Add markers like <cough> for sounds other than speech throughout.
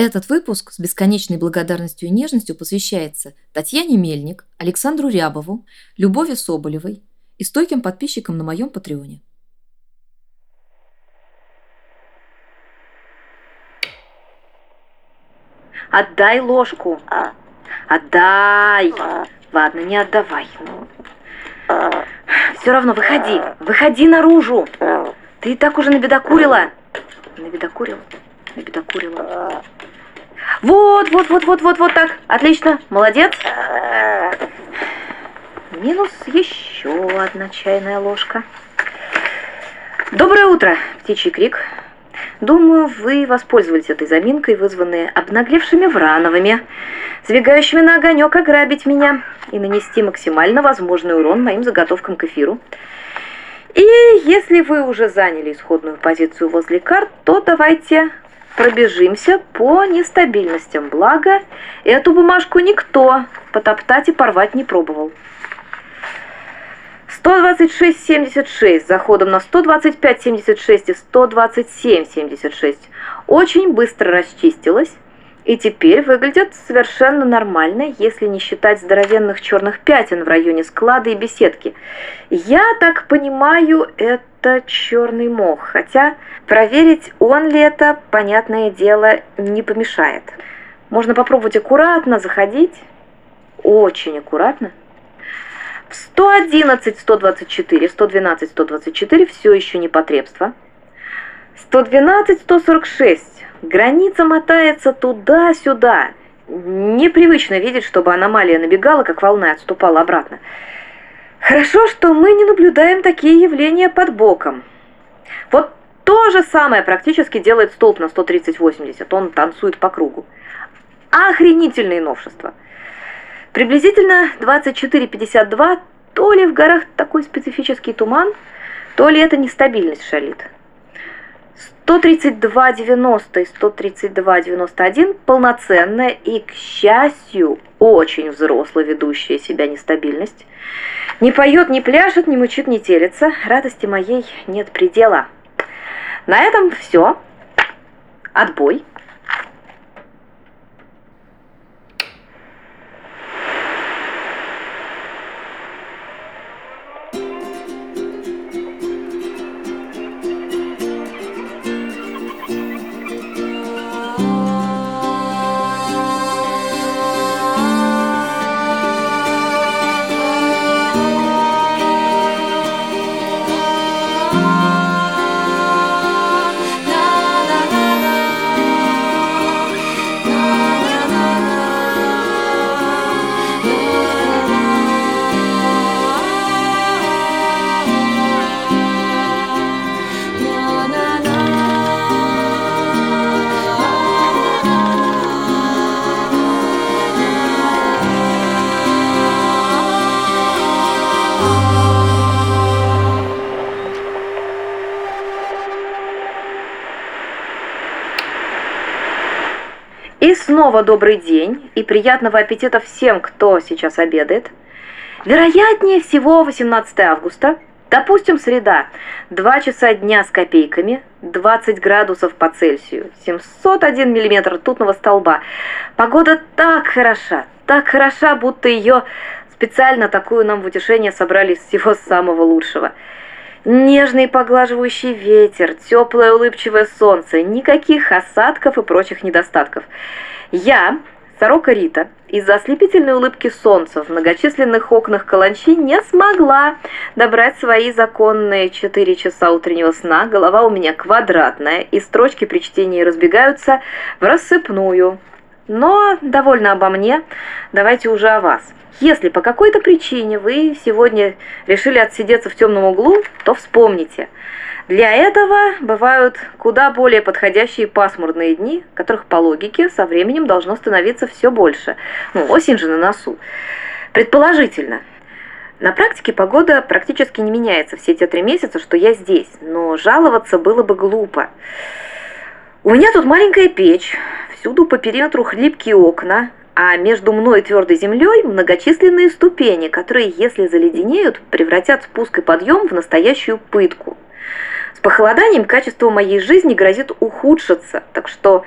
Этот выпуск с бесконечной благодарностью и нежностью посвящается Татьяне Мельник, Александру Рябову, Любови Соболевой и стойким подписчикам на моем Патреоне. Отдай ложку. Отдай. Ладно, не отдавай. Все равно выходи. Выходи наружу. Ты и так уже набедокурила. Набедокурила? Набедокурила. Вот, вот, вот, вот, вот, вот так. Отлично. Молодец. Минус еще одна чайная ложка. Доброе утро, птичий крик. Думаю, вы воспользовались этой заминкой, вызванной обнаглевшими Врановыми, сбегающими на огонек ограбить меня и нанести максимально возможный урон моим заготовкам к эфиру. И если вы уже заняли исходную позицию возле карт, то давайте пробежимся по нестабильностям. Благо, эту бумажку никто потоптать и порвать не пробовал. 126,76 заходом на 125,76 и 127,76 очень быстро расчистилась и теперь выглядят совершенно нормально, если не считать здоровенных черных пятен в районе склада и беседки. Я так понимаю, это черный мох, хотя проверить, он ли это, понятное дело, не помешает. Можно попробовать аккуратно заходить, очень аккуратно. В 111, 124, 112, 124 все еще непотребство. 112, 146. Граница мотается туда-сюда. Непривычно видеть, чтобы аномалия набегала, как волна, отступала обратно. Хорошо, что мы не наблюдаем такие явления под боком. Вот то же самое практически делает столб на 130-80. Он танцует по кругу. Охренительные новшества. Приблизительно 24.52 то ли в горах такой специфический туман, то ли это нестабильность шалит. 132.90 и 132.91 полноценная и, к счастью, очень взрослая ведущая себя нестабильность. Не поет, не пляшет, не мучит, не телится. Радости моей нет предела. На этом все. Отбой. Снова добрый день и приятного аппетита всем, кто сейчас обедает. Вероятнее всего 18 августа, допустим, среда, 2 часа дня с копейками, 20 градусов по Цельсию, 701 миллиметр ртутного столба. Погода так хороша, так хороша, будто ее специально такую нам в утешение собрали из всего самого лучшего. Нежный поглаживающий ветер, теплое улыбчивое солнце, никаких осадков и прочих недостатков. Я, сорока Рита, из-за ослепительной улыбки солнца в многочисленных окнах каланчи не смогла добрать свои законные четыре часа утреннего сна. Голова у меня квадратная, и строчки при чтении разбегаются в рассыпную. Но довольно обо мне, давайте уже о вас. Если по какой-то причине вы сегодня решили отсидеться в темном углу, то вспомните. Для этого бывают куда более подходящие пасмурные дни, которых по логике со временем должно становиться все больше. Ну, осень же на носу. Предположительно. На практике погода практически не меняется все те три месяца, что я здесь, но жаловаться было бы глупо. У меня тут маленькая печь, всюду по периметру хлипкие окна, а между мной и твердой землей многочисленные ступени, которые, если заледенеют, превратят спуск и подъем в настоящую пытку. С похолоданием качество моей жизни грозит ухудшиться, так что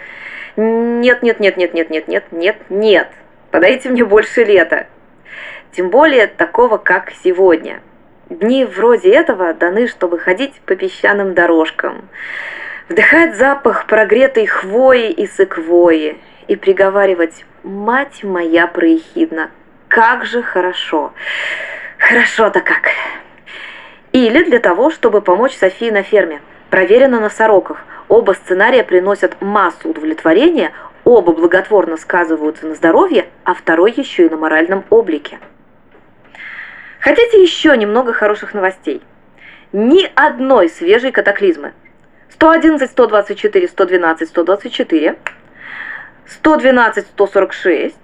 Нет, нет, нет, нет, нет, нет, нет, нет, нет. Подайте мне больше лета. Тем более такого, как сегодня. Дни вроде этого даны, чтобы ходить по песчаным дорожкам, вдыхать запах прогретой хвои и сыквои и приговаривать «Мать моя проехидна, как же хорошо! Хорошо-то как!» Или для того, чтобы помочь Софии на ферме. Проверено на сороках. Оба сценария приносят массу удовлетворения, оба благотворно сказываются на здоровье, а второй еще и на моральном облике. Хотите еще немного хороших новостей? Ни одной свежей катаклизмы. 111, 124, 112, 124, 112, 146,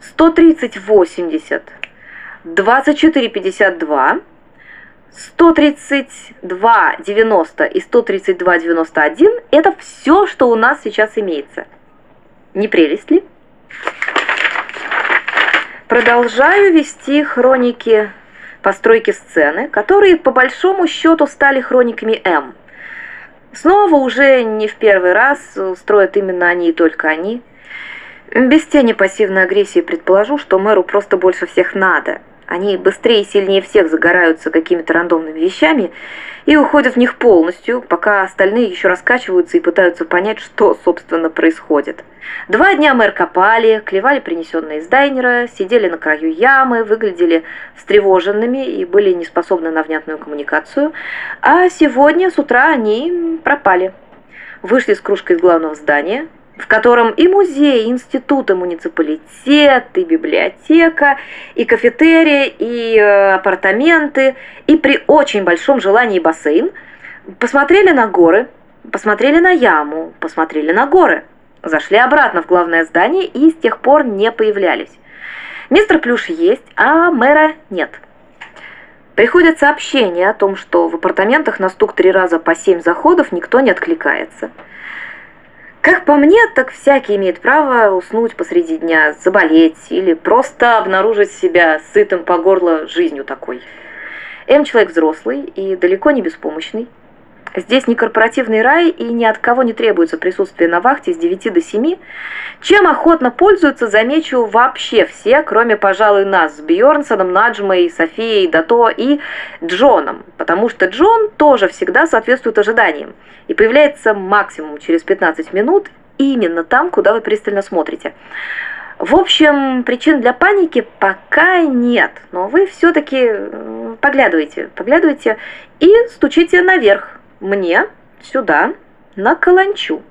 130, 80, 24, 52, 132, 90 и 132, 91 – это все, что у нас сейчас имеется. Не прелесть ли? Продолжаю вести хроники постройки сцены, которые по большому счету стали хрониками М. Снова уже не в первый раз строят именно они и только они. Без тени пассивной агрессии предположу, что мэру просто больше всех надо – они быстрее и сильнее всех загораются какими-то рандомными вещами и уходят в них полностью, пока остальные еще раскачиваются и пытаются понять, что, собственно, происходит. Два дня мэр копали, клевали принесенные из дайнера, сидели на краю ямы, выглядели встревоженными и были не способны на внятную коммуникацию, а сегодня с утра они пропали. Вышли с кружкой из главного здания, в котором и музей, и институт, и муниципалитет, и библиотека, и кафетерия, и э, апартаменты, и при очень большом желании бассейн, посмотрели на горы, посмотрели на яму, посмотрели на горы, зашли обратно в главное здание и с тех пор не появлялись. Мистер Плюш есть, а мэра нет. Приходят сообщения о том, что в апартаментах на стук три раза по семь заходов никто не откликается – как по мне, так всякий имеет право уснуть посреди дня, заболеть или просто обнаружить себя сытым по горло жизнью такой. М человек взрослый и далеко не беспомощный. Здесь не корпоративный рай и ни от кого не требуется присутствие на вахте с 9 до 7, чем охотно пользуются, замечу, вообще все, кроме, пожалуй, нас с Бьорнсоном, Наджмой, Софией, Дато и Джоном, потому что Джон тоже всегда соответствует ожиданиям. И появляется максимум через 15 минут именно там, куда вы пристально смотрите. В общем, причин для паники пока нет, но вы все-таки поглядывайте, поглядывайте и стучите наверх, мне сюда, на каланчу.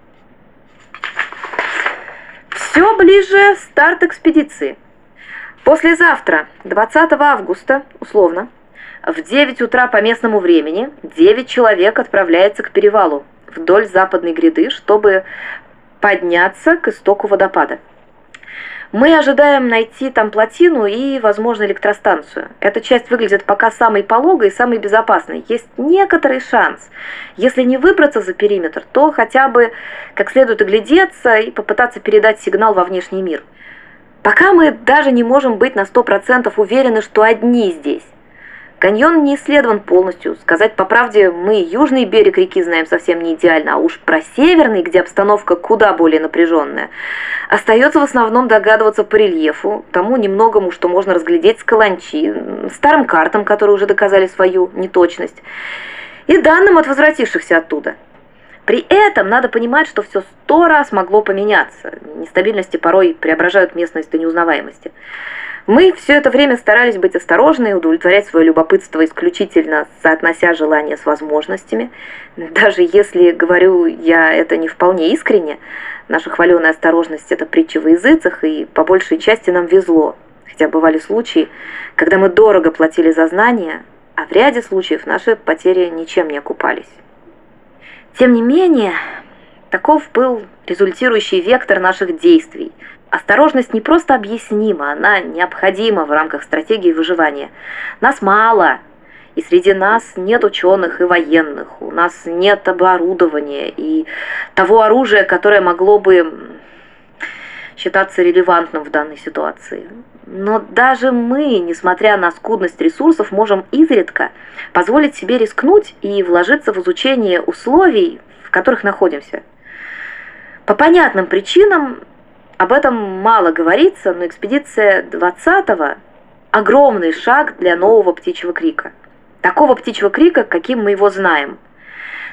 Все ближе старт экспедиции. Послезавтра, 20 августа, условно, в 9 утра по местному времени 9 человек отправляется к перевалу вдоль западной гряды, чтобы подняться к истоку водопада. Мы ожидаем найти там плотину и, возможно, электростанцию. Эта часть выглядит пока самой пологой и самой безопасной. Есть некоторый шанс. Если не выбраться за периметр, то хотя бы как следует оглядеться и попытаться передать сигнал во внешний мир. Пока мы даже не можем быть на 100% уверены, что одни здесь. Каньон не исследован полностью. Сказать по правде, мы южный берег реки знаем совсем не идеально, а уж про северный, где обстановка куда более напряженная. Остается в основном догадываться по рельефу, тому немногому, что можно разглядеть с каланчи, старым картам, которые уже доказали свою неточность, и данным от возвратившихся оттуда. При этом надо понимать, что все сто раз могло поменяться. Нестабильности порой преображают местность до неузнаваемости. Мы все это время старались быть осторожны и удовлетворять свое любопытство исключительно соотнося желания с возможностями. Даже если говорю я это не вполне искренне, наша хваленая осторожность – это притча во языцах, и по большей части нам везло. Хотя бывали случаи, когда мы дорого платили за знания, а в ряде случаев наши потери ничем не окупались. Тем не менее, таков был результирующий вектор наших действий – Осторожность не просто объяснима, она необходима в рамках стратегии выживания. Нас мало, и среди нас нет ученых и военных, у нас нет оборудования и того оружия, которое могло бы считаться релевантным в данной ситуации. Но даже мы, несмотря на скудность ресурсов, можем изредка позволить себе рискнуть и вложиться в изучение условий, в которых находимся – По понятным причинам об этом мало говорится, но экспедиция 20-го – огромный шаг для нового птичьего крика. Такого птичьего крика, каким мы его знаем.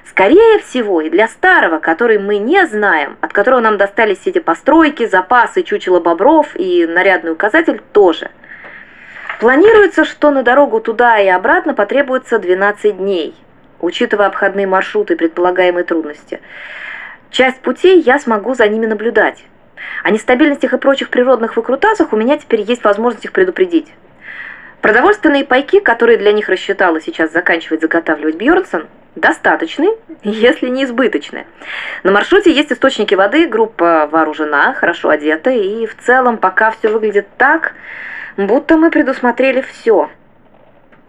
Скорее всего, и для старого, который мы не знаем, от которого нам достались эти постройки, запасы, чучело бобров и нарядный указатель тоже. Планируется, что на дорогу туда и обратно потребуется 12 дней, учитывая обходные маршруты и предполагаемые трудности. Часть путей я смогу за ними наблюдать. О нестабильностях и прочих природных выкрутасах у меня теперь есть возможность их предупредить. Продовольственные пайки, которые для них рассчитала сейчас заканчивать заготавливать Бьернсон, достаточны, если не избыточны. На маршруте есть источники воды, группа вооружена, хорошо одета, и в целом пока все выглядит так, будто мы предусмотрели все.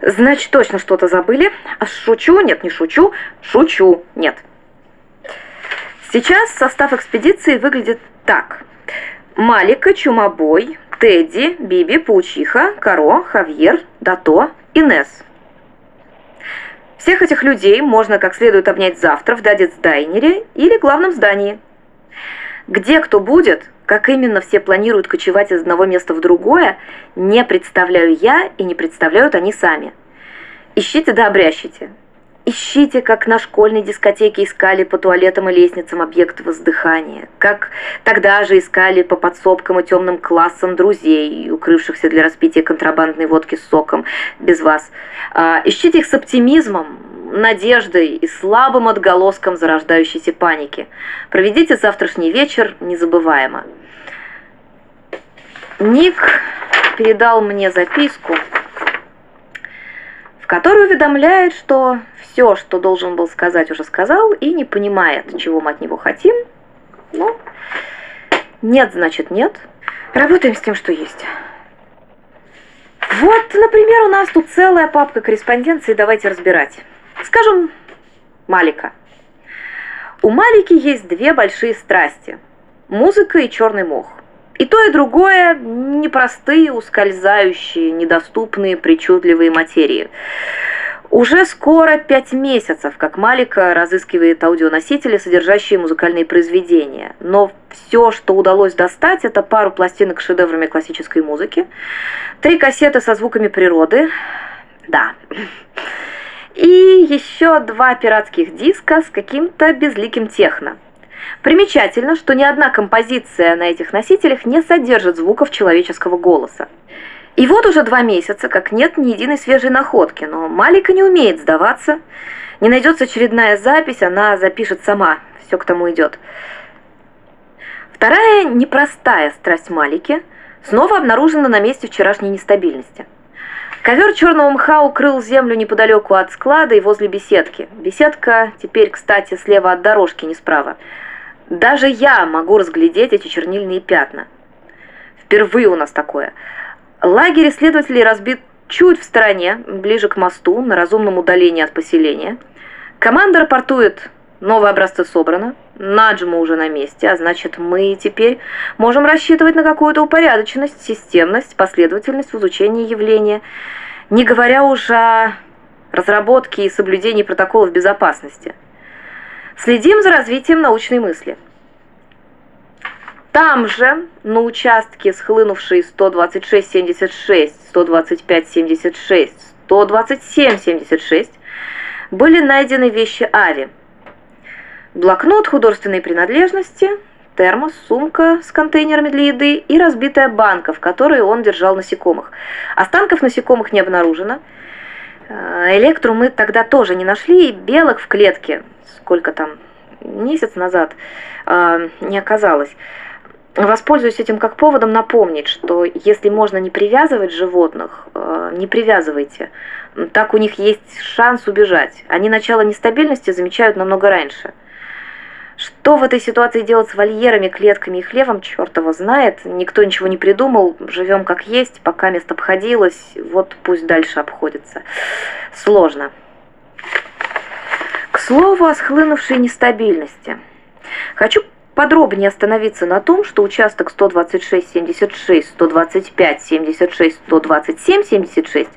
Значит, точно что-то забыли. Шучу? Нет, не шучу. Шучу? Нет. Сейчас состав экспедиции выглядит так. Малика, Чумобой, Тедди, Биби, Паучиха, Каро, Хавьер, Дато, Инес. Всех этих людей можно как следует обнять завтра в Дайнере или главном здании. Где кто будет, как именно все планируют кочевать из одного места в другое, не представляю я и не представляют они сами. Ищите да обрящите. Ищите, как на школьной дискотеке искали по туалетам и лестницам объект воздыхания, как тогда же искали по подсобкам и темным классам друзей, укрывшихся для распития контрабандной водки с соком, без вас. А, ищите их с оптимизмом, надеждой и слабым отголоском зарождающейся паники. Проведите завтрашний вечер незабываемо. Ник передал мне записку, который уведомляет, что все, что должен был сказать, уже сказал, и не понимает, чего мы от него хотим. Ну, нет, значит нет. Работаем с тем, что есть. Вот, например, у нас тут целая папка корреспонденции, давайте разбирать. Скажем, Малика. У Малики есть две большие страсти – музыка и черный мох. И то, и другое – непростые, ускользающие, недоступные, причудливые материи. Уже скоро пять месяцев, как Малика разыскивает аудионосители, содержащие музыкальные произведения. Но все, что удалось достать, это пару пластинок с шедеврами классической музыки, три кассеты со звуками природы, да, и еще два пиратских диска с каким-то безликим техно. Примечательно, что ни одна композиция на этих носителях не содержит звуков человеческого голоса. И вот уже два месяца, как нет ни единой свежей находки, но Малика не умеет сдаваться. Не найдется очередная запись, она запишет сама. Все к тому идет. Вторая непростая страсть Малики снова обнаружена на месте вчерашней нестабильности. Ковер черного мха укрыл землю неподалеку от склада и возле беседки. Беседка теперь, кстати, слева от дорожки, не справа. Даже я могу разглядеть эти чернильные пятна. Впервые у нас такое. Лагерь исследователей разбит чуть в стороне, ближе к мосту, на разумном удалении от поселения. Команда рапортует, новые образцы собраны, Наджма уже на месте, а значит мы теперь можем рассчитывать на какую-то упорядоченность, системность, последовательность в изучении явления, не говоря уже о разработке и соблюдении протоколов безопасности. Следим за развитием научной мысли. Там же, на участке, схлынувшей 126-76, 125-76, 127-76, были найдены вещи Ави. Блокнот художественной принадлежности, термос, сумка с контейнерами для еды и разбитая банка, в которой он держал насекомых. Останков насекомых не обнаружено. Э, электру мы тогда тоже не нашли, и белок в клетке сколько там, месяц назад, э, не оказалось. Воспользуюсь этим как поводом напомнить, что если можно не привязывать животных, э, не привязывайте. Так у них есть шанс убежать. Они начало нестабильности замечают намного раньше. Что в этой ситуации делать с вольерами, клетками и хлевом, черт его знает. Никто ничего не придумал. Живем как есть, пока место обходилось. Вот пусть дальше обходится. Сложно слово о схлынувшей нестабильности. Хочу подробнее остановиться на том, что участок 126-76, 125-76, 127-76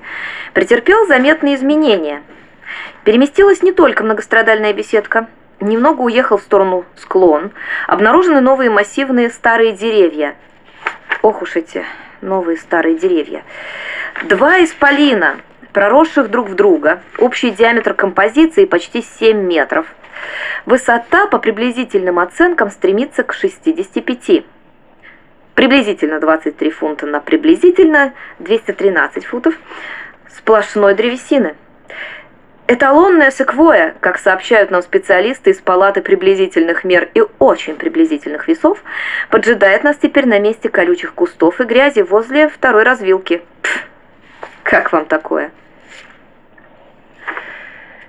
претерпел заметные изменения. Переместилась не только многострадальная беседка, немного уехал в сторону склон, обнаружены новые массивные старые деревья. Ох уж эти новые старые деревья. Два исполина, проросших друг в друга. Общий диаметр композиции почти 7 метров. Высота по приблизительным оценкам стремится к 65. Приблизительно 23 фунта на приблизительно 213 футов сплошной древесины. Эталонная секвоя, как сообщают нам специалисты из палаты приблизительных мер и очень приблизительных весов, поджидает нас теперь на месте колючих кустов и грязи возле второй развилки. Пфф, как вам такое?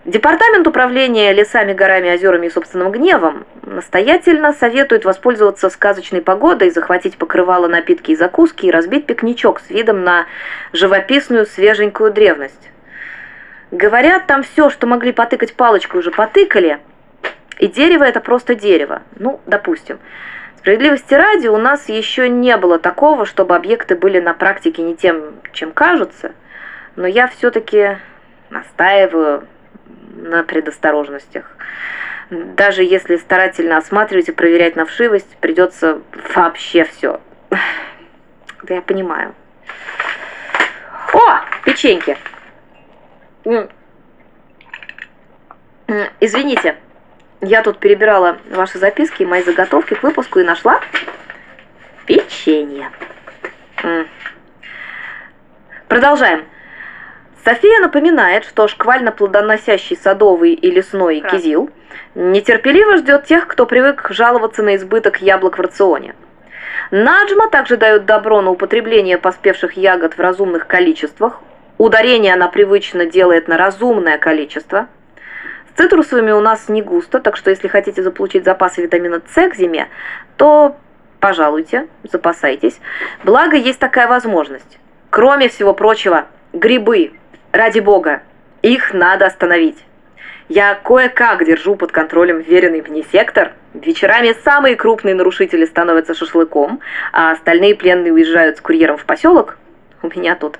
Департамент управления лесами, горами, озерами и собственным гневом настоятельно советует воспользоваться сказочной погодой, захватить покрывало, напитки и закуски и разбить пикничок с видом на живописную свеженькую древность. Говорят, там все, что могли потыкать палочкой, уже потыкали, и дерево это просто дерево. Ну, допустим. Справедливости ради, у нас еще не было такого, чтобы объекты были на практике не тем, чем кажутся, но я все-таки настаиваю на предосторожностях. Даже если старательно осматривать и проверять на вшивость, придется вообще все. <laughs> Да я понимаю. О, печеньки. Извините, я тут перебирала ваши записки, и мои заготовки к выпуску и нашла печенье. Продолжаем. София напоминает, что шквально плодоносящий садовый и лесной Красный. кизил нетерпеливо ждет тех, кто привык жаловаться на избыток яблок в рационе. Наджма также дает добро на употребление поспевших ягод в разумных количествах. Ударение она привычно делает на разумное количество. С цитрусовыми у нас не густо, так что если хотите заполучить запасы витамина С к зиме, то, пожалуйте, запасайтесь. Благо, есть такая возможность. Кроме всего прочего, грибы – Ради бога, их надо остановить. Я кое-как держу под контролем веренный мне сектор. Вечерами самые крупные нарушители становятся шашлыком, а остальные пленные уезжают с курьером в поселок. У меня тут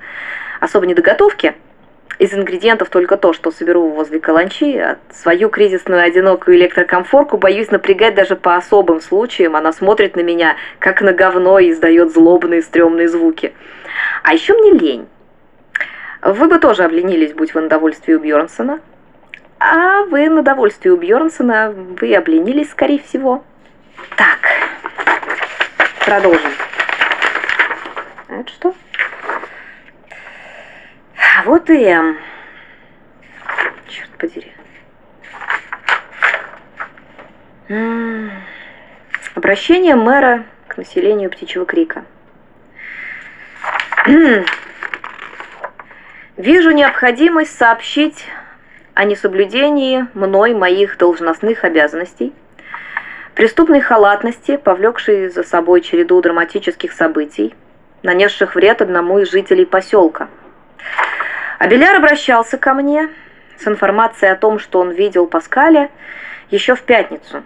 особо не доготовки. Из ингредиентов только то, что соберу возле каланчи, а свою кризисную одинокую электрокомфорку боюсь напрягать даже по особым случаям. Она смотрит на меня, как на говно, и издает злобные стрёмные звуки. А еще мне лень. Вы бы тоже обленились, будь вы на довольстве у Бьернсона. А вы на довольстве у Бьернсона, вы обленились, скорее всего. Так, продолжим. А это что? А вот и М. Черт подери. Обращение мэра к населению Птичьего Крика. Вижу необходимость сообщить о несоблюдении мной моих должностных обязанностей, преступной халатности, повлекшей за собой череду драматических событий, нанесших вред одному из жителей поселка. Абеляр обращался ко мне с информацией о том, что он видел Паскаля еще в пятницу.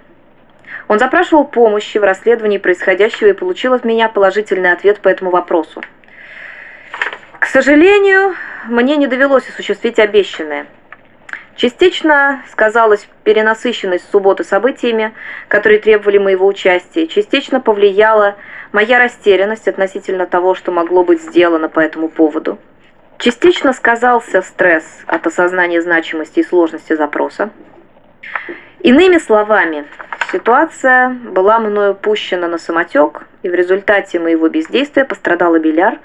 Он запрашивал помощи в расследовании происходящего и получил от меня положительный ответ по этому вопросу. К сожалению, мне не довелось осуществить обещанное. Частично сказалась перенасыщенность субботы событиями, которые требовали моего участия, частично повлияла моя растерянность относительно того, что могло быть сделано по этому поводу. Частично сказался стресс от осознания значимости и сложности запроса. Иными словами, ситуация была мною пущена на самотек, и в результате моего бездействия пострадала бильярд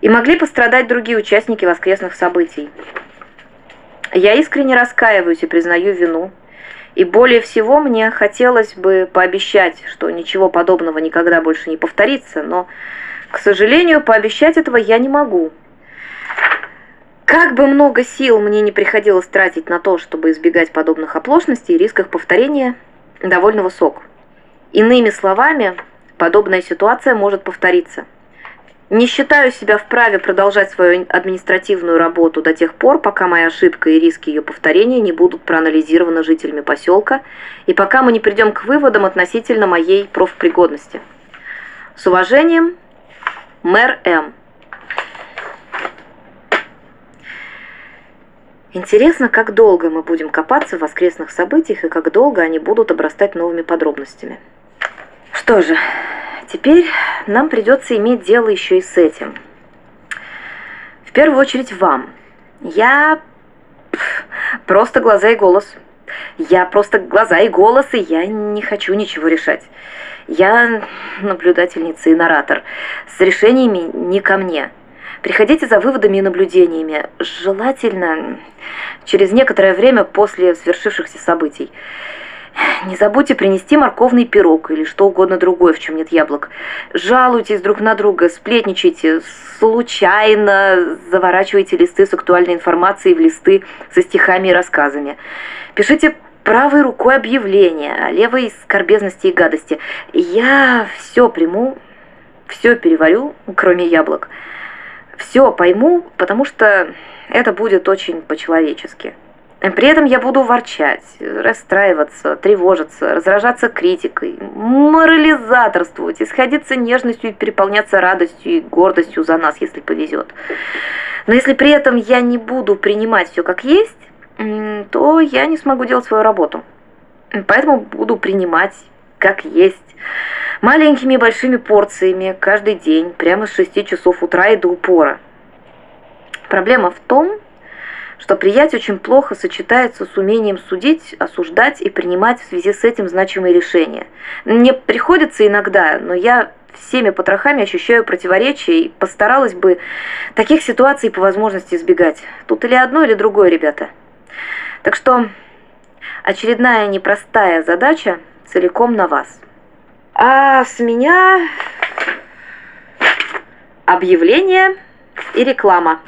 и могли пострадать другие участники воскресных событий. Я искренне раскаиваюсь и признаю вину. И более всего мне хотелось бы пообещать, что ничего подобного никогда больше не повторится, но, к сожалению, пообещать этого я не могу. Как бы много сил мне не приходилось тратить на то, чтобы избегать подобных оплошностей, риск их повторения довольно высок. Иными словами, подобная ситуация может повториться – не считаю себя вправе продолжать свою административную работу до тех пор, пока моя ошибка и риски ее повторения не будут проанализированы жителями поселка и пока мы не придем к выводам относительно моей профпригодности. С уважением, мэр М. Интересно, как долго мы будем копаться в воскресных событиях и как долго они будут обрастать новыми подробностями. Что же, теперь нам придется иметь дело еще и с этим. В первую очередь вам. Я просто глаза и голос. Я просто глаза и голос, и я не хочу ничего решать. Я наблюдательница и наратор. С решениями не ко мне. Приходите за выводами и наблюдениями, желательно через некоторое время после свершившихся событий. Не забудьте принести морковный пирог или что угодно другое, в чем нет яблок. Жалуйтесь друг на друга, сплетничайте, случайно заворачивайте листы с актуальной информацией в листы со стихами и рассказами. Пишите правой рукой объявления, а левой скорбезности и гадости. Я все приму, все переварю, кроме яблок. Все пойму, потому что это будет очень по-человечески. При этом я буду ворчать, расстраиваться, тревожиться, разражаться критикой, морализаторствовать, исходиться нежностью и переполняться радостью и гордостью за нас, если повезет. Но если при этом я не буду принимать все как есть, то я не смогу делать свою работу. Поэтому буду принимать как есть. Маленькими и большими порциями каждый день, прямо с 6 часов утра и до упора. Проблема в том, что приять очень плохо сочетается с умением судить, осуждать и принимать в связи с этим значимые решения. Мне приходится иногда, но я всеми потрохами ощущаю противоречия и постаралась бы таких ситуаций по возможности избегать. Тут или одно, или другое, ребята. Так что очередная непростая задача целиком на вас. А с меня объявление и реклама.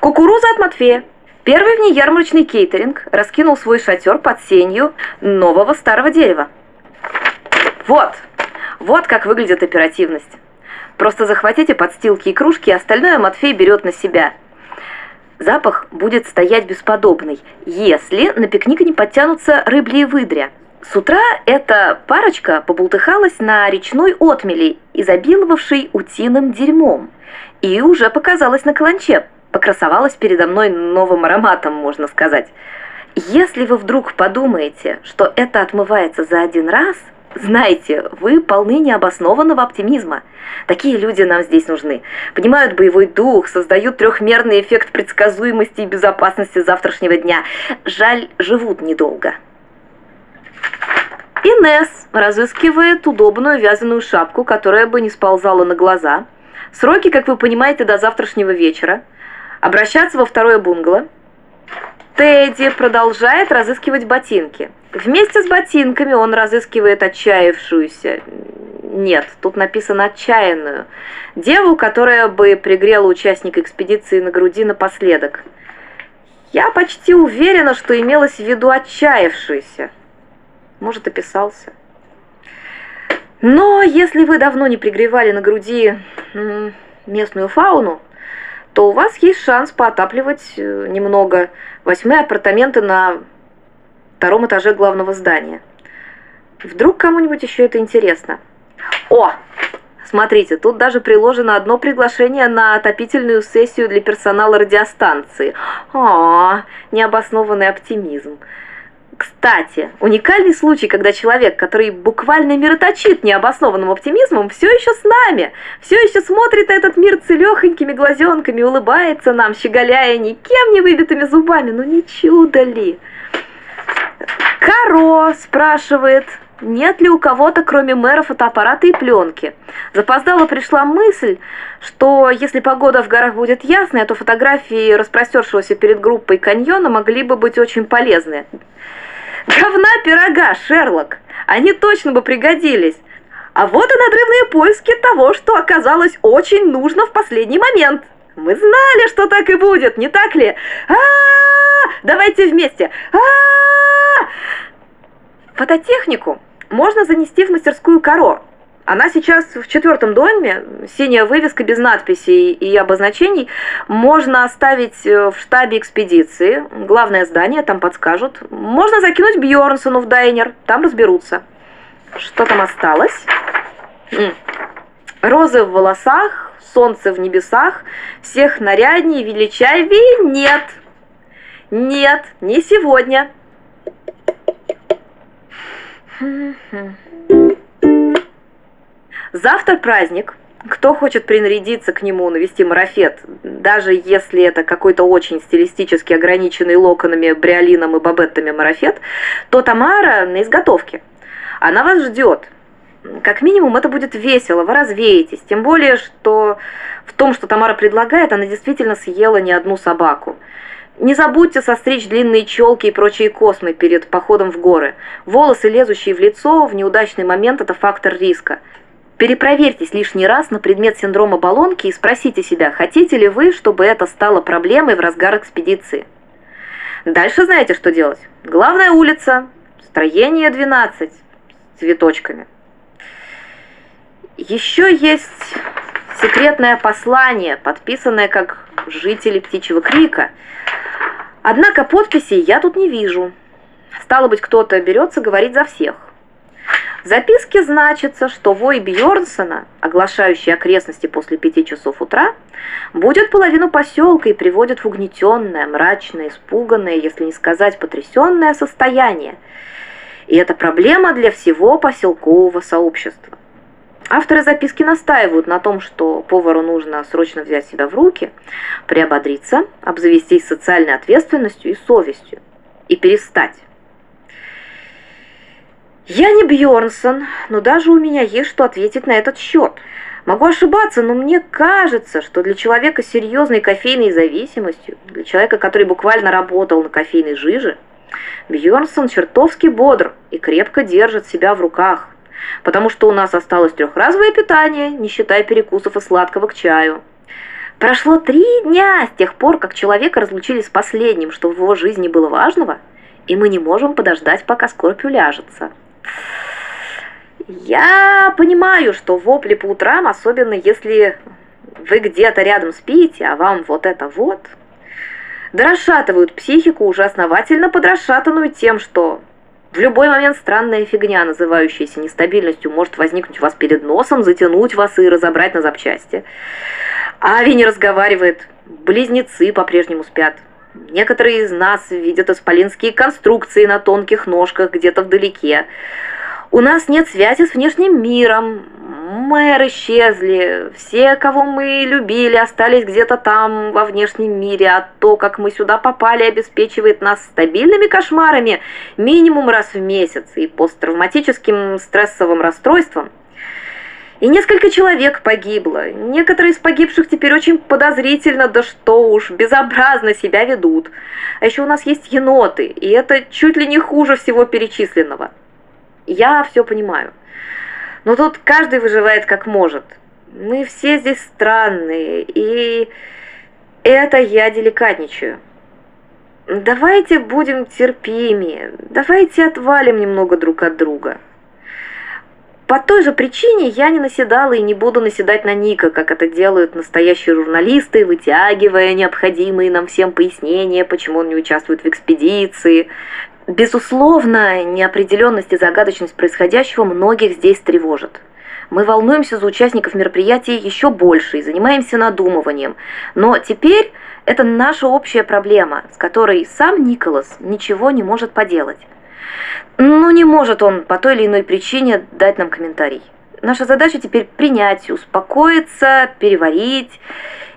Кукуруза от Матфея. Первый внеярмарочный кейтеринг раскинул свой шатер под сенью нового старого дерева. Вот, вот как выглядит оперативность. Просто захватите подстилки и кружки, и остальное Матфей берет на себя. Запах будет стоять бесподобный, если на пикник не подтянутся рыбли и выдря. С утра эта парочка побултыхалась на речной отмели, изобиловавшей утиным дерьмом, и уже показалась на каланче, покрасовалась передо мной новым ароматом, можно сказать. Если вы вдруг подумаете, что это отмывается за один раз – знаете, вы полны необоснованного оптимизма. Такие люди нам здесь нужны. Понимают боевой дух, создают трехмерный эффект предсказуемости и безопасности завтрашнего дня. Жаль, живут недолго. Инес разыскивает удобную вязаную шапку, которая бы не сползала на глаза. Сроки, как вы понимаете, до завтрашнего вечера. Обращаться во второе бунгало – Тедди продолжает разыскивать ботинки. Вместе с ботинками он разыскивает отчаявшуюся, нет, тут написано отчаянную, деву, которая бы пригрела участника экспедиции на груди напоследок. Я почти уверена, что имелось в виду отчаявшуюся. Может, описался. Но если вы давно не пригревали на груди местную фауну, то у вас есть шанс поотапливать э, немного восьмые апартаменты на втором этаже главного здания. Вдруг кому-нибудь еще это интересно? О, смотрите, тут даже приложено одно приглашение на отопительную сессию для персонала радиостанции. А, необоснованный оптимизм. Кстати, уникальный случай, когда человек, который буквально мироточит необоснованным оптимизмом, все еще с нами, все еще смотрит на этот мир целехонькими глазенками, улыбается нам, щеголяя никем не выбитыми зубами. Ну не чудо ли? Каро спрашивает, нет ли у кого-то, кроме мэра, фотоаппарата и пленки. Запоздала пришла мысль, что если погода в горах будет ясная, то фотографии распростершегося перед группой каньона могли бы быть очень полезны. Говна пирога, Шерлок! Они точно бы пригодились. А вот и надрывные поиски того, что оказалось очень нужно в последний момент. Мы знали, что так и будет, не так ли? А, -а, -а! Давайте вместе. А, -а, -а! Фототехнику можно занести в мастерскую Каро. Она сейчас в четвертом доме, синяя вывеска без надписей и обозначений. Можно оставить э, в штабе экспедиции, главное здание, там подскажут. Можно закинуть Бьорнсону в дайнер, там разберутся. Что там осталось? Розы в волосах, солнце в небесах, всех нарядней, величавее нет. Нет, не сегодня. Завтра праздник. Кто хочет принарядиться к нему, навести марафет, даже если это какой-то очень стилистически ограниченный локонами, бриолином и бабеттами марафет, то Тамара на изготовке. Она вас ждет. Как минимум, это будет весело, вы развеетесь. Тем более, что в том, что Тамара предлагает, она действительно съела не одну собаку. Не забудьте состричь длинные челки и прочие космы перед походом в горы. Волосы, лезущие в лицо, в неудачный момент – это фактор риска. Перепроверьтесь лишний раз на предмет синдрома баллонки и спросите себя, хотите ли вы, чтобы это стало проблемой в разгар экспедиции. Дальше знаете, что делать. Главная улица, строение 12 с цветочками. Еще есть секретное послание, подписанное как жители Птичьего Крика. Однако подписи я тут не вижу. Стало быть, кто-то берется говорить за всех. В записке значится, что вой Бьорнсона, оглашающий окрестности после пяти часов утра, будет половину поселка и приводит в угнетенное, мрачное, испуганное, если не сказать потрясенное состояние. И это проблема для всего поселкового сообщества. Авторы записки настаивают на том, что повару нужно срочно взять себя в руки, приободриться, обзавестись социальной ответственностью и совестью и перестать я не Бьорнсон, но даже у меня есть что ответить на этот счет. Могу ошибаться, но мне кажется, что для человека с серьезной кофейной зависимостью, для человека, который буквально работал на кофейной жиже, Бьорнсон чертовски бодр и крепко держит себя в руках, потому что у нас осталось трехразовое питание, не считая перекусов и сладкого к чаю. Прошло три дня с тех пор, как человека разлучили с последним, что в его жизни было важного, и мы не можем подождать, пока скорбь уляжется. Я понимаю, что вопли по утрам, особенно если вы где-то рядом спите, а вам вот это вот, дорасшатывают психику, уже основательно подрасшатанную тем, что в любой момент странная фигня, называющаяся нестабильностью, может возникнуть у вас перед носом, затянуть вас и разобрать на запчасти. Ави не разговаривает, близнецы по-прежнему спят. Некоторые из нас видят исполинские конструкции на тонких ножках где-то вдалеке. У нас нет связи с внешним миром. Мэр исчезли. Все, кого мы любили, остались где-то там, во внешнем мире. А то, как мы сюда попали, обеспечивает нас стабильными кошмарами минимум раз в месяц и посттравматическим стрессовым расстройством. И несколько человек погибло. Некоторые из погибших теперь очень подозрительно, да что уж, безобразно себя ведут. А еще у нас есть еноты, и это чуть ли не хуже всего перечисленного. Я все понимаю. Но тут каждый выживает как может. Мы все здесь странные, и это я деликатничаю. Давайте будем терпимее, давайте отвалим немного друг от друга. По той же причине я не наседала и не буду наседать на Ника, как это делают настоящие журналисты, вытягивая необходимые нам всем пояснения, почему он не участвует в экспедиции, Безусловно, неопределенность и загадочность происходящего многих здесь тревожит. Мы волнуемся за участников мероприятия еще больше и занимаемся надумыванием. Но теперь это наша общая проблема, с которой сам Николас ничего не может поделать. Ну, не может он по той или иной причине дать нам комментарий. Наша задача теперь принять, успокоиться, переварить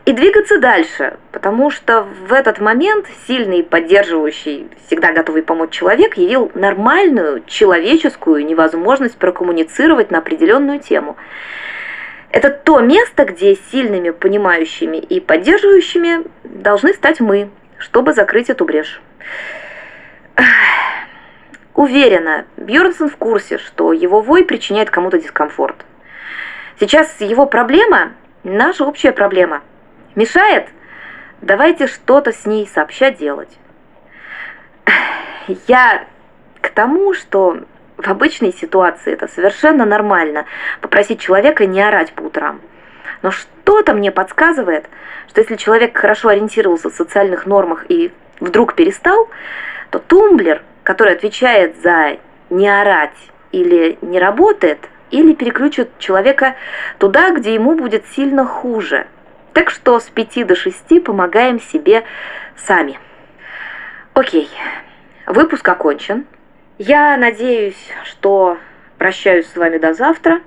и двигаться дальше, потому что в этот момент сильный, поддерживающий, всегда готовый помочь человек явил нормальную человеческую невозможность прокоммуницировать на определенную тему. Это то место, где сильными, понимающими и поддерживающими должны стать мы, чтобы закрыть эту брешь. Уверена, Бьернсон в курсе, что его вой причиняет кому-то дискомфорт. Сейчас его проблема – наша общая проблема – Мешает? Давайте что-то с ней сообща делать. <sighs> Я к тому, что в обычной ситуации это совершенно нормально попросить человека не орать по утрам. Но что-то мне подсказывает, что если человек хорошо ориентировался в социальных нормах и вдруг перестал, то тумблер, который отвечает за не орать или не работает, или переключат человека туда, где ему будет сильно хуже. Так что с 5 до 6 помогаем себе сами. Окей, выпуск окончен. Я надеюсь, что прощаюсь с вами до завтра.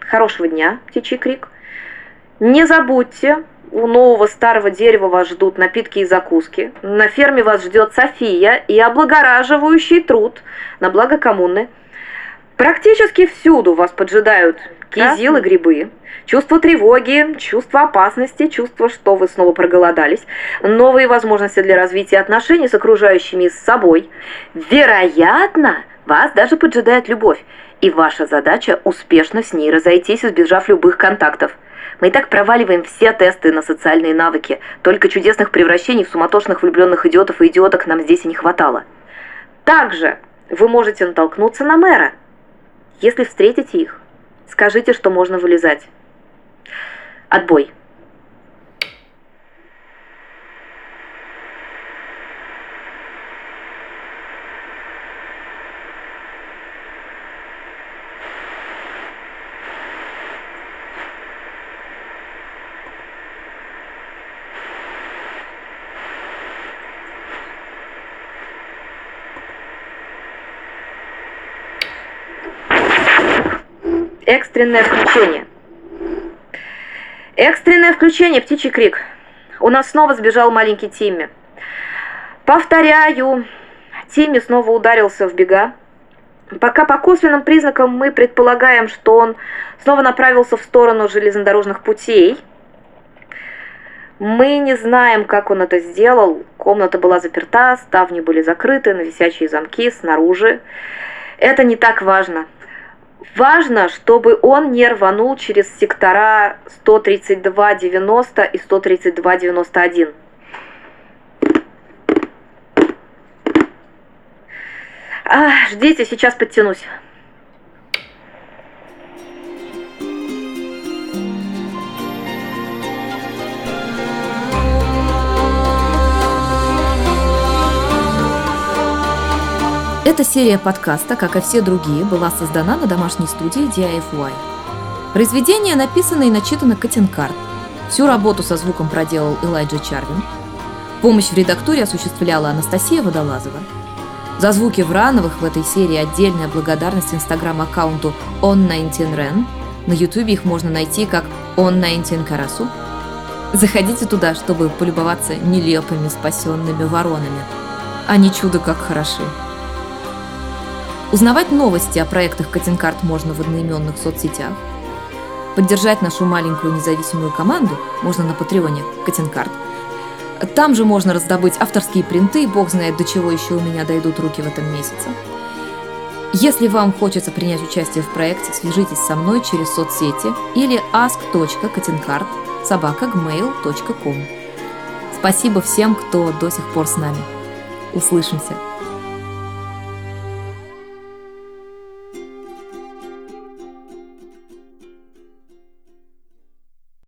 Хорошего дня, птичий крик. Не забудьте, у нового старого дерева вас ждут напитки и закуски. На ферме вас ждет София и облагораживающий труд на благо коммуны. Практически всюду вас поджидают кизил и грибы. Чувство тревоги, чувство опасности, чувство, что вы снова проголодались, новые возможности для развития отношений с окружающими и с собой. Вероятно, вас даже поджидает любовь, и ваша задача успешно с ней разойтись, избежав любых контактов. Мы и так проваливаем все тесты на социальные навыки. Только чудесных превращений в суматошных влюбленных идиотов и идиоток нам здесь и не хватало. Также вы можете натолкнуться на мэра. Если встретите их, скажите, что можно вылезать. Отбой. Экстренное включение. Экстренное включение, птичий крик. У нас снова сбежал маленький Тимми. Повторяю, Тимми снова ударился в бега. Пока по косвенным признакам мы предполагаем, что он снова направился в сторону железнодорожных путей. Мы не знаем, как он это сделал. Комната была заперта, ставни были закрыты на висячие замки снаружи. Это не так важно. Важно, чтобы он не рванул через сектора 132.90 и 132.91. А, ждите, сейчас подтянусь. Эта серия подкаста, как и все другие, была создана на домашней студии DIFY. Произведение написано и начитано Катинкарт. Всю работу со звуком проделал Элайджа Чарвин. Помощь в редактуре осуществляла Анастасия Водолазова. За звуки Врановых в этой серии отдельная благодарность инстаграм-аккаунту on19ren. На ютубе их можно найти как on19карасу. Заходите туда, чтобы полюбоваться нелепыми спасенными воронами. Они чудо как хороши. Узнавать новости о проектах Катинкарт можно в одноименных соцсетях. Поддержать нашу маленькую независимую команду можно на патреоне Катинкарт. Там же можно раздобыть авторские принты, бог знает до чего еще у меня дойдут руки в этом месяце. Если вам хочется принять участие в проекте, свяжитесь со мной через соцсети или ask.katinkart собака.gmail.com Спасибо всем, кто до сих пор с нами. Услышимся!